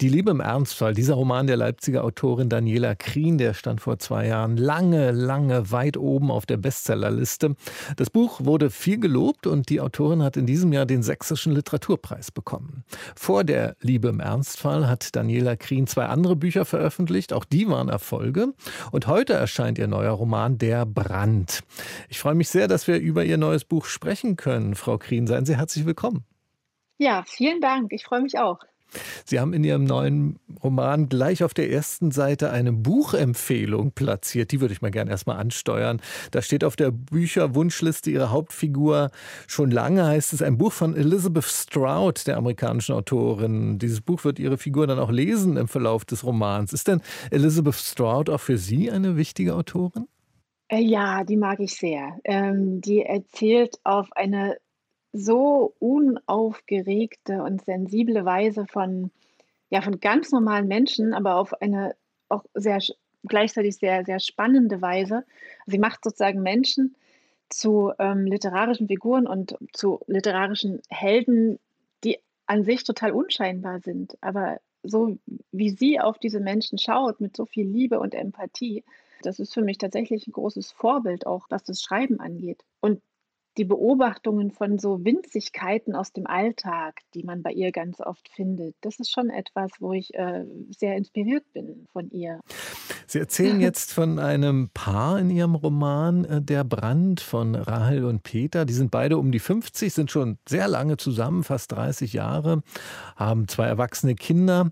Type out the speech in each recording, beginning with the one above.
die Liebe im Ernstfall, dieser Roman der Leipziger Autorin Daniela Krien, der stand vor zwei Jahren lange, lange weit oben auf der Bestsellerliste. Das Buch wurde viel gelobt und die Autorin hat in diesem Jahr den Sächsischen Literaturpreis bekommen. Vor der Liebe im Ernstfall hat Daniela Krien zwei andere Bücher veröffentlicht, auch die waren Erfolge. Und heute erscheint ihr neuer Roman Der Brand. Ich freue mich sehr, dass wir über ihr neues Buch sprechen können. Frau Krien, seien Sie herzlich willkommen. Ja, vielen Dank. Ich freue mich auch. Sie haben in Ihrem neuen Roman gleich auf der ersten Seite eine Buchempfehlung platziert. Die würde ich mal gerne erstmal ansteuern. Da steht auf der Bücherwunschliste Ihrer Hauptfigur schon lange, heißt es, ein Buch von Elizabeth Stroud, der amerikanischen Autorin. Dieses Buch wird Ihre Figur dann auch lesen im Verlauf des Romans. Ist denn Elizabeth Stroud auch für Sie eine wichtige Autorin? Äh, ja, die mag ich sehr. Ähm, die erzählt auf eine so unaufgeregte und sensible Weise von, ja, von ganz normalen Menschen, aber auf eine auch sehr gleichzeitig sehr, sehr spannende Weise. Sie macht sozusagen Menschen zu ähm, literarischen Figuren und zu literarischen Helden, die an sich total unscheinbar sind. Aber so wie sie auf diese Menschen schaut, mit so viel Liebe und Empathie, das ist für mich tatsächlich ein großes Vorbild, auch was das Schreiben angeht. Und die Beobachtungen von so Winzigkeiten aus dem Alltag, die man bei ihr ganz oft findet, das ist schon etwas, wo ich äh, sehr inspiriert bin von ihr. Sie erzählen jetzt von einem Paar in Ihrem Roman äh, Der Brand von Rahel und Peter. Die sind beide um die 50, sind schon sehr lange zusammen, fast 30 Jahre, haben zwei erwachsene Kinder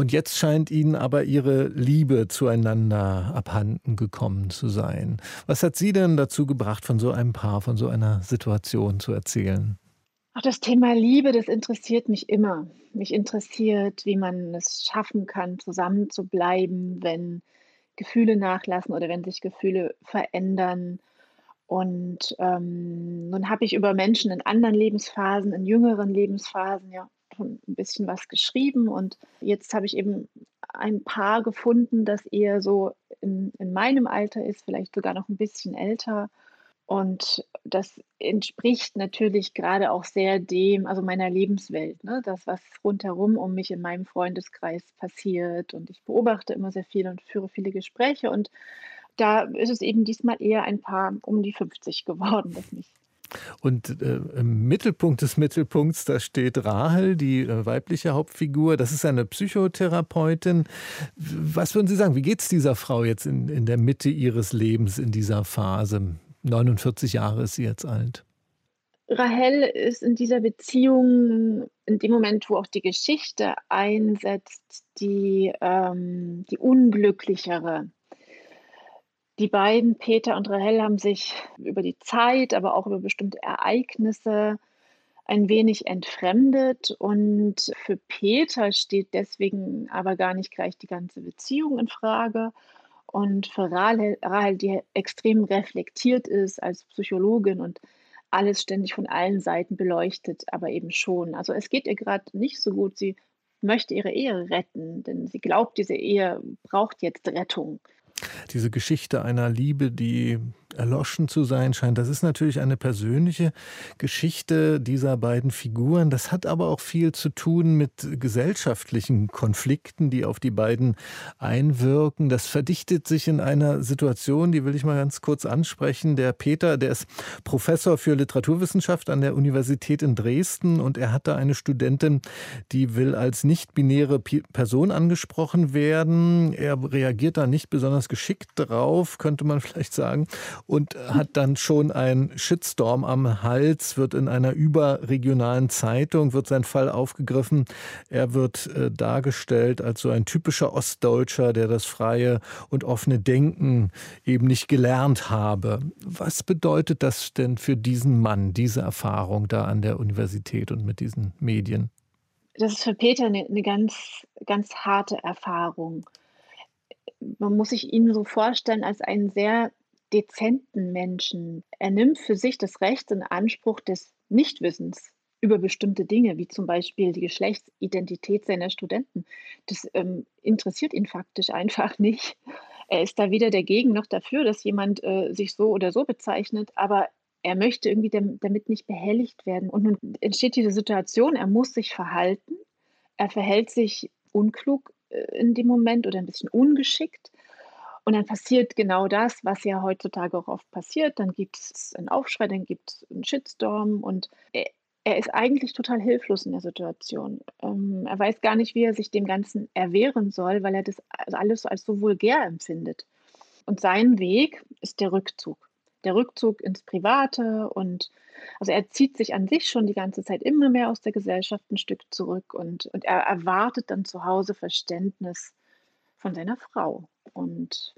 und jetzt scheint Ihnen aber Ihre Liebe zueinander abhanden gekommen zu sein. Was hat Sie denn dazu gebracht, von so einem Paar, von so einer Situation zu erzählen? Auch das Thema Liebe, das interessiert mich immer. Mich interessiert, wie man es schaffen kann, zusammen zu bleiben, wenn Gefühle nachlassen oder wenn sich Gefühle verändern. Und ähm, nun habe ich über Menschen in anderen Lebensphasen, in jüngeren Lebensphasen ja schon ein bisschen was geschrieben und jetzt habe ich eben ein Paar gefunden, das eher so in, in meinem Alter ist, vielleicht sogar noch ein bisschen älter. Und das entspricht natürlich gerade auch sehr dem, also meiner Lebenswelt, ne? das, was rundherum um mich in meinem Freundeskreis passiert. Und ich beobachte immer sehr viel und führe viele Gespräche. Und da ist es eben diesmal eher ein Paar um die 50 geworden, das mich und äh, im Mittelpunkt des Mittelpunkts, da steht Rahel, die äh, weibliche Hauptfigur. Das ist eine Psychotherapeutin. Was würden Sie sagen, wie geht es dieser Frau jetzt in, in der Mitte ihres Lebens, in dieser Phase? 49 Jahre ist sie jetzt alt. Rahel ist in dieser Beziehung, in dem Moment, wo auch die Geschichte einsetzt, die, ähm, die unglücklichere die beiden, Peter und Rahel, haben sich über die Zeit, aber auch über bestimmte Ereignisse ein wenig entfremdet. Und für Peter steht deswegen aber gar nicht gleich die ganze Beziehung in Frage. Und für Rahel, Rahel die extrem reflektiert ist als Psychologin und alles ständig von allen Seiten beleuchtet, aber eben schon. Also es geht ihr gerade nicht so gut. Sie möchte ihre Ehe retten, denn sie glaubt, diese Ehe braucht jetzt Rettung. Diese Geschichte einer Liebe, die erloschen zu sein scheint, das ist natürlich eine persönliche Geschichte dieser beiden Figuren. Das hat aber auch viel zu tun mit gesellschaftlichen Konflikten, die auf die beiden einwirken. Das verdichtet sich in einer Situation, die will ich mal ganz kurz ansprechen. Der Peter, der ist Professor für Literaturwissenschaft an der Universität in Dresden und er hat da eine Studentin, die will als nicht-binäre Person angesprochen werden. Er reagiert da nicht besonders geschickt drauf, könnte man vielleicht sagen, und hat dann schon einen Shitstorm am Hals, wird in einer überregionalen Zeitung, wird sein Fall aufgegriffen. Er wird äh, dargestellt als so ein typischer Ostdeutscher, der das freie und offene Denken eben nicht gelernt habe. Was bedeutet das denn für diesen Mann, diese Erfahrung da an der Universität und mit diesen Medien? Das ist für Peter eine, eine ganz, ganz harte Erfahrung man muss sich ihn so vorstellen als einen sehr dezenten Menschen. Er nimmt für sich das Recht in Anspruch des Nichtwissens über bestimmte Dinge, wie zum Beispiel die Geschlechtsidentität seiner Studenten. Das ähm, interessiert ihn faktisch einfach nicht. Er ist da weder dagegen noch dafür, dass jemand äh, sich so oder so bezeichnet, aber er möchte irgendwie damit nicht behelligt werden. Und nun entsteht diese Situation, er muss sich verhalten. Er verhält sich unklug äh, in dem Moment oder ein bisschen ungeschickt. Und dann passiert genau das, was ja heutzutage auch oft passiert. Dann gibt es einen Aufschrei, dann gibt es einen Shitstorm und er, er, ist eigentlich total hilflos in der Situation. Ähm, er weiß gar nicht, wie er sich dem Ganzen erwehren soll, weil er das alles als so vulgär empfindet. Und sein Weg ist der Rückzug der Rückzug ins Private und also er zieht sich an sich schon die ganze Zeit immer mehr aus der Gesellschaft ein Stück zurück und, und er erwartet dann zu Hause Verständnis von seiner Frau. Und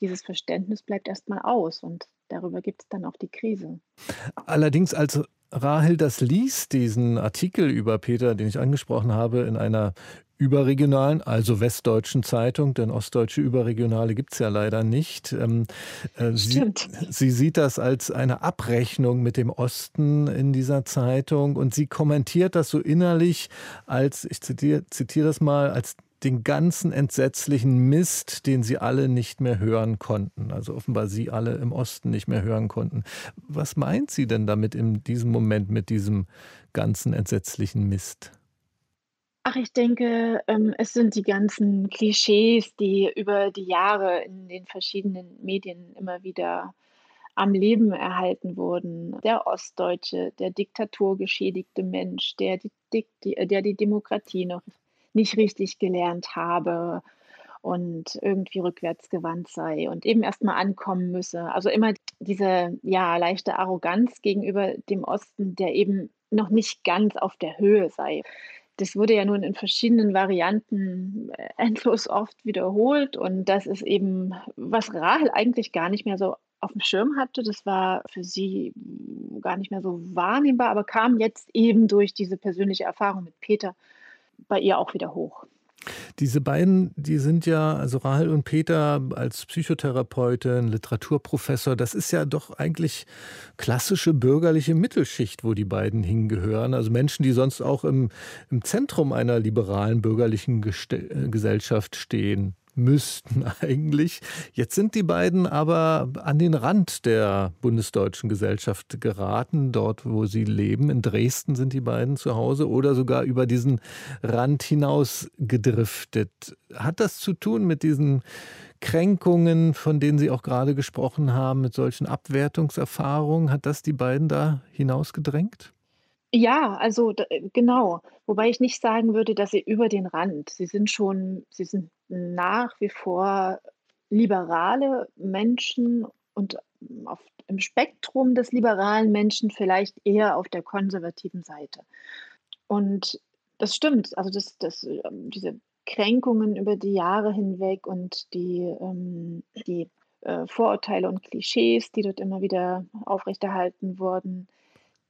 dieses Verständnis bleibt erstmal aus und darüber gibt es dann auch die Krise. Allerdings als Rahel das liest, diesen Artikel über Peter, den ich angesprochen habe, in einer überregionalen, also westdeutschen Zeitung, denn ostdeutsche Überregionale gibt es ja leider nicht. Ähm, äh, sie, sie, sieht das als eine Abrechnung mit dem Osten in dieser Zeitung und sie kommentiert das so innerlich als, ich zitiere, zitiere das mal, als den ganzen entsetzlichen Mist, den sie alle nicht mehr hören konnten. Also offenbar sie alle im Osten nicht mehr hören konnten. Was meint sie denn damit in diesem Moment mit diesem ganzen entsetzlichen Mist? Ach, ich denke, ähm, es sind die ganzen Klischees, die über die Jahre in den verschiedenen Medien immer wieder am Leben erhalten wurden. Der Ostdeutsche, der diktaturgeschädigte Mensch, der die, der die Demokratie noch nicht richtig gelernt habe und irgendwie rückwärtsgewandt sei und eben erstmal ankommen müsse. Also immer diese ja leichte Arroganz gegenüber dem Osten, der eben noch nicht ganz auf der Höhe sei das wurde ja nun in verschiedenen Varianten äh, endlos oft wiederholt. Und das ist eben, was Rahel eigentlich gar nicht mehr so auf dem Schirm hatte. Das war für sie gar nicht mehr so wahrnehmbar, aber kam jetzt eben durch diese persönliche Erfahrung mit Peter bei ihr auch wieder hoch. Diese beiden, die sind ja, also Rahel und Peter als Psychotherapeutin, Literaturprofessor, das ist ja doch eigentlich klassische bürgerliche Mittelschicht, wo die beiden hingehören. Also Menschen, die sonst auch im, im Zentrum einer liberalen bürgerlichen Geste Gesellschaft stehen müssten eigentlich. Jetzt sind die beiden aber an den Rand der bundesdeutschen Gesellschaft geraten, dort wo sie leben. In Dresden sind die beiden zu Hause oder sogar über diesen Rand hinaus gedriftet. Hat das zu tun mit diesen Kränkungen, von denen Sie auch gerade gesprochen haben, mit solchen Abwertungserfahrungen? Hat das die beiden da hinausgedrängt? Ja, also genau. Wobei ich nicht sagen würde, dass sie über den Rand. Sie sind schon sie sind nach wie vor liberale Menschen und auf, im Spektrum des liberalen Menschen vielleicht eher auf der konservativen Seite. Und das stimmt, also das, das, ähm, diese Kränkungen über die Jahre hinweg und die, ähm, die äh, Vorurteile und Klischees, die dort immer wieder aufrechterhalten wurden,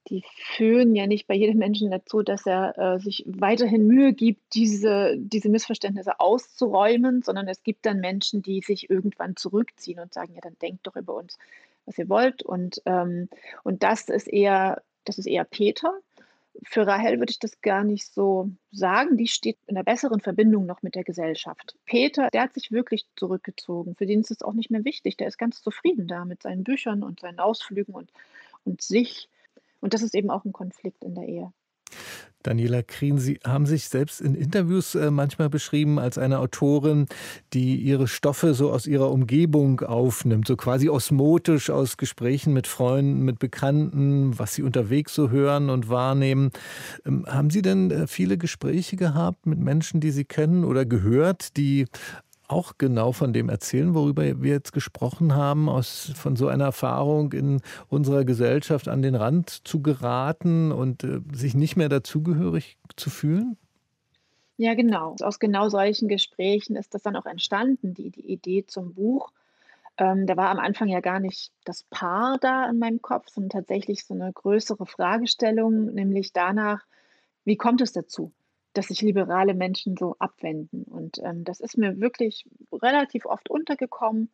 die führen ja nicht bei jedem Menschen dazu, dass er äh, sich weiterhin Mühe gibt, diese, diese Missverständnisse auszuräumen, sondern es gibt dann Menschen, die sich irgendwann zurückziehen und sagen, ja, dann denkt doch über uns, was ihr wollt. Und, ähm, und das ist eher, das ist eher Peter. Für Rahel würde ich das gar nicht so sagen. Die steht in einer besseren Verbindung noch mit der Gesellschaft. Peter, der hat sich wirklich zurückgezogen. Für den ist es auch nicht mehr wichtig. Der ist ganz zufrieden da mit seinen Büchern und seinen Ausflügen und, und sich. Und das ist eben auch ein Konflikt in der Ehe. Daniela Krien, Sie haben sich selbst in Interviews äh, manchmal beschrieben als eine Autorin, die ihre Stoffe so aus ihrer Umgebung aufnimmt, so quasi osmotisch aus Gesprächen mit Freunden, mit Bekannten, was Sie unterwegs so hören und wahrnehmen. Ähm, haben Sie denn äh, viele Gespräche gehabt mit Menschen, die Sie kennen oder gehört, die auch genau von dem erzählen, worüber wir jetzt gesprochen haben, aus, von so einer Erfahrung in unserer Gesellschaft an den Rand zu geraten und äh, sich nicht mehr dazugehörig zu fühlen? Ja, genau. Aus genau solchen Gesprächen ist das dann auch entstanden, die, die Idee zum Buch. Ähm, da war am Anfang ja gar nicht das Paar da in meinem Kopf, sondern tatsächlich so eine größere Fragestellung, nämlich danach, wie kommt es dazu? Dass sich liberale Menschen so abwenden. Und ähm, das ist mir wirklich relativ oft untergekommen.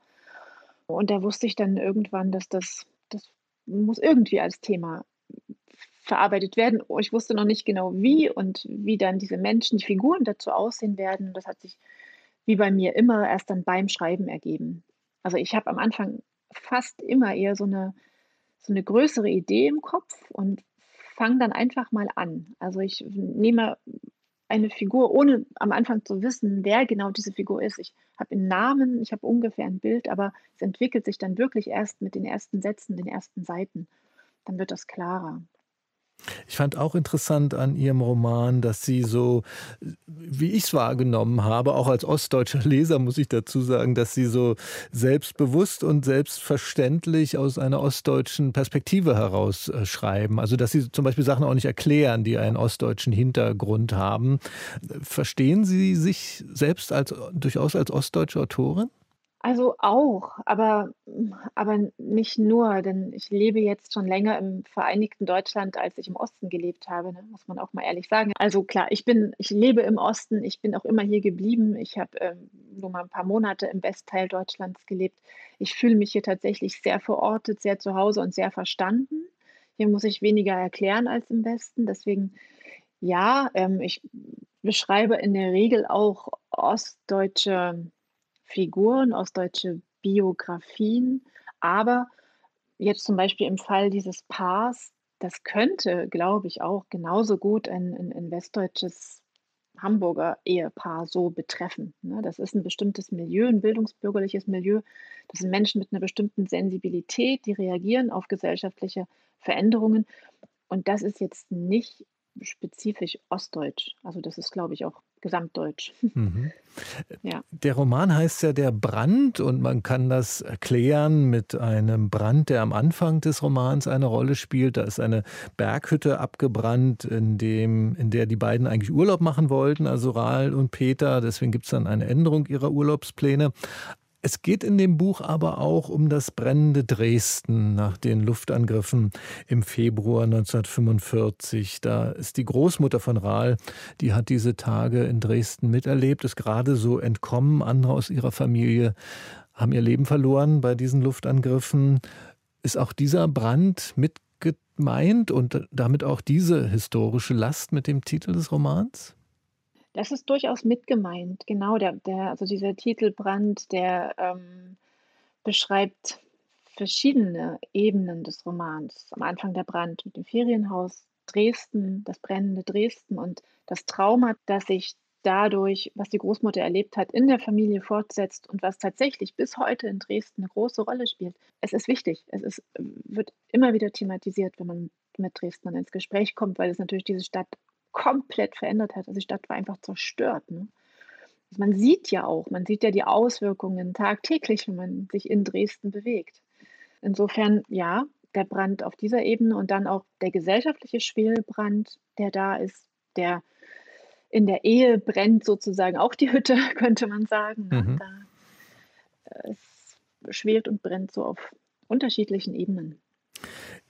Und da wusste ich dann irgendwann, dass das, das muss irgendwie als Thema verarbeitet werden. Ich wusste noch nicht genau wie und wie dann diese Menschen, die Figuren dazu aussehen werden. Das hat sich wie bei mir immer erst dann beim Schreiben ergeben. Also ich habe am Anfang fast immer eher so eine so eine größere Idee im Kopf und fange dann einfach mal an. Also ich nehme eine Figur, ohne am Anfang zu wissen, wer genau diese Figur ist. Ich habe einen Namen, ich habe ungefähr ein Bild, aber es entwickelt sich dann wirklich erst mit den ersten Sätzen, den ersten Seiten. Dann wird das klarer. Ich fand auch interessant an Ihrem Roman, dass Sie so, wie ich es wahrgenommen habe, auch als ostdeutscher Leser muss ich dazu sagen, dass Sie so selbstbewusst und selbstverständlich aus einer ostdeutschen Perspektive heraus äh, schreiben. Also dass Sie zum Beispiel Sachen auch nicht erklären, die einen ostdeutschen Hintergrund haben. Verstehen Sie sich selbst als durchaus als ostdeutsche Autorin? Also auch, aber aber nicht nur, denn ich lebe jetzt schon länger im vereinigten Deutschland, als ich im Osten gelebt habe, ne, muss man auch mal ehrlich sagen. Also klar, ich bin ich lebe im Osten, ich bin auch immer hier geblieben. Ich habe, ähm, nur mal ein paar Monate im Westteil Deutschlands gelebt. Ich fühle mich hier tatsächlich sehr verortet, sehr zu Hause und sehr verstanden. Hier muss ich weniger erklären als im Westen. Deswegen ja, ähm, ich beschreibe in der Regel auch ostdeutsche Figuren, aus deutsche Biografien. Aber jetzt zum Beispiel im Fall dieses Paars, das könnte, glaube ich, auch genauso gut ein, ein, ein westdeutsches Hamburger Ehepaar so betreffen. Ne? Das ist ein bestimmtes Milieu, ein bildungsbürgerliches Milieu. Das sind Menschen mit einer bestimmten Sensibilität, die reagieren auf gesellschaftliche Veränderungen. Und das ist jetzt nicht spezifisch ostdeutsch. Also das ist, glaube ich, auch gesamtdeutsch. Mhm. Ja. Der Roman heißt ja Der Brand und man kann das erklären mit einem Brand, der am Anfang des Romans eine Rolle spielt. Da ist eine Berghütte abgebrannt, in, dem, in der die beiden eigentlich Urlaub machen wollten, also Rahl und Peter. Deswegen gibt es dann eine Änderung ihrer Urlaubspläne. Es geht in dem Buch aber auch um das brennende Dresden nach den Luftangriffen im Februar 1945. Da ist die Großmutter von Rahl, die hat diese Tage in Dresden miterlebt, ist gerade so entkommen. Andere aus ihrer Familie haben ihr Leben verloren bei diesen Luftangriffen. Ist auch dieser Brand mit gemeint und damit auch diese historische Last mit dem Titel des Romans? Das ist durchaus mit gemeint. Genau, der der also dieser Titelbrand, der, ähm, beschreibt verschiedene Ebenen des Romans. Am Anfang der Brand mit dem Ferienhaus Dresden, das brennende Dresden und das Trauma, das sich dadurch, was die Großmutter erlebt hat, in der Familie fortsetzt und was tatsächlich bis heute in Dresden eine große Rolle spielt. Es ist wichtig. Es ist wird immer wieder thematisiert, wenn man mit Dresden ins Gespräch kommt, weil es natürlich diese Stadt komplett verändert hat. Also die Stadt war einfach zerstört. Ne? Also man sieht ja auch, man sieht ja die Auswirkungen tagtäglich, wenn man sich in Dresden bewegt. Insofern, ja, der Brand auf dieser Ebene und dann auch der gesellschaftliche Schwelbrand, der da ist, der in der Ehe brennt sozusagen auch die Hütte, könnte man sagen. Ne? Mhm. Da, äh, es schwelt und brennt so auf unterschiedlichen Ebenen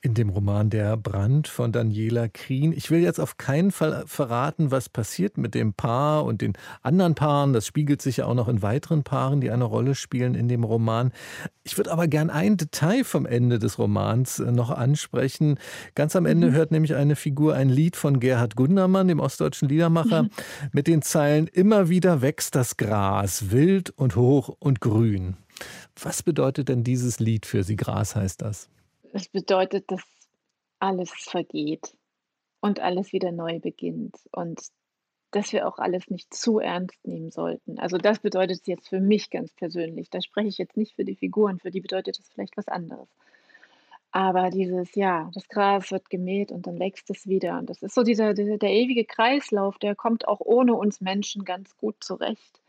in dem Roman Der Brand von Daniela Krien. Ich will jetzt auf keinen Fall verraten, was passiert mit dem Paar und den anderen Paaren. Das spiegelt sich ja auch noch in weiteren Paaren, die eine Rolle spielen in dem Roman. Ich würde aber gern ein Detail vom Ende des Romans äh, noch ansprechen. Ganz am Ende mhm. hört nämlich eine Figur ein Lied von Gerhard Gundermann, dem ostdeutschen Liedermacher, mhm. mit den Zeilen Immer wieder wächst das Gras, wild und hoch und grün. Was bedeutet denn dieses Lied für Sie? Gras heißt das. Es bedeutet, dass alles vergeht und alles wieder neu beginnt und dass wir auch alles nicht zu ernst nehmen sollten. Also das bedeutet es jetzt für mich ganz persönlich. Da spreche ich jetzt nicht für die Figuren, für die bedeutet es vielleicht was anderes. Aber dieses, ja, das Gras wird gemäht und dann wächst es wieder. Und das ist so dieser, dieser der ewige Kreislauf, der kommt auch ohne uns Menschen ganz gut zurecht.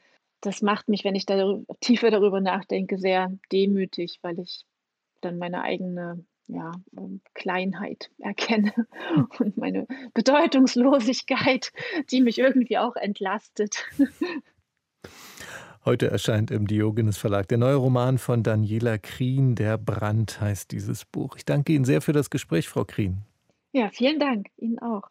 Das macht mich, wenn ich da tiefer darüber nachdenke, sehr demütig, weil ich dann meine eigene ja, ähm, Kleinheit erkenne und meine Bedeutungslosigkeit, die mich irgendwie auch entlastet. Heute erscheint im Diogenes Verlag der neue Roman von Daniela Krien, Der Brand heißt dieses Buch. Ich danke Ihnen sehr für das Gespräch, Frau Krien. Ja, vielen Dank. Ihnen auch.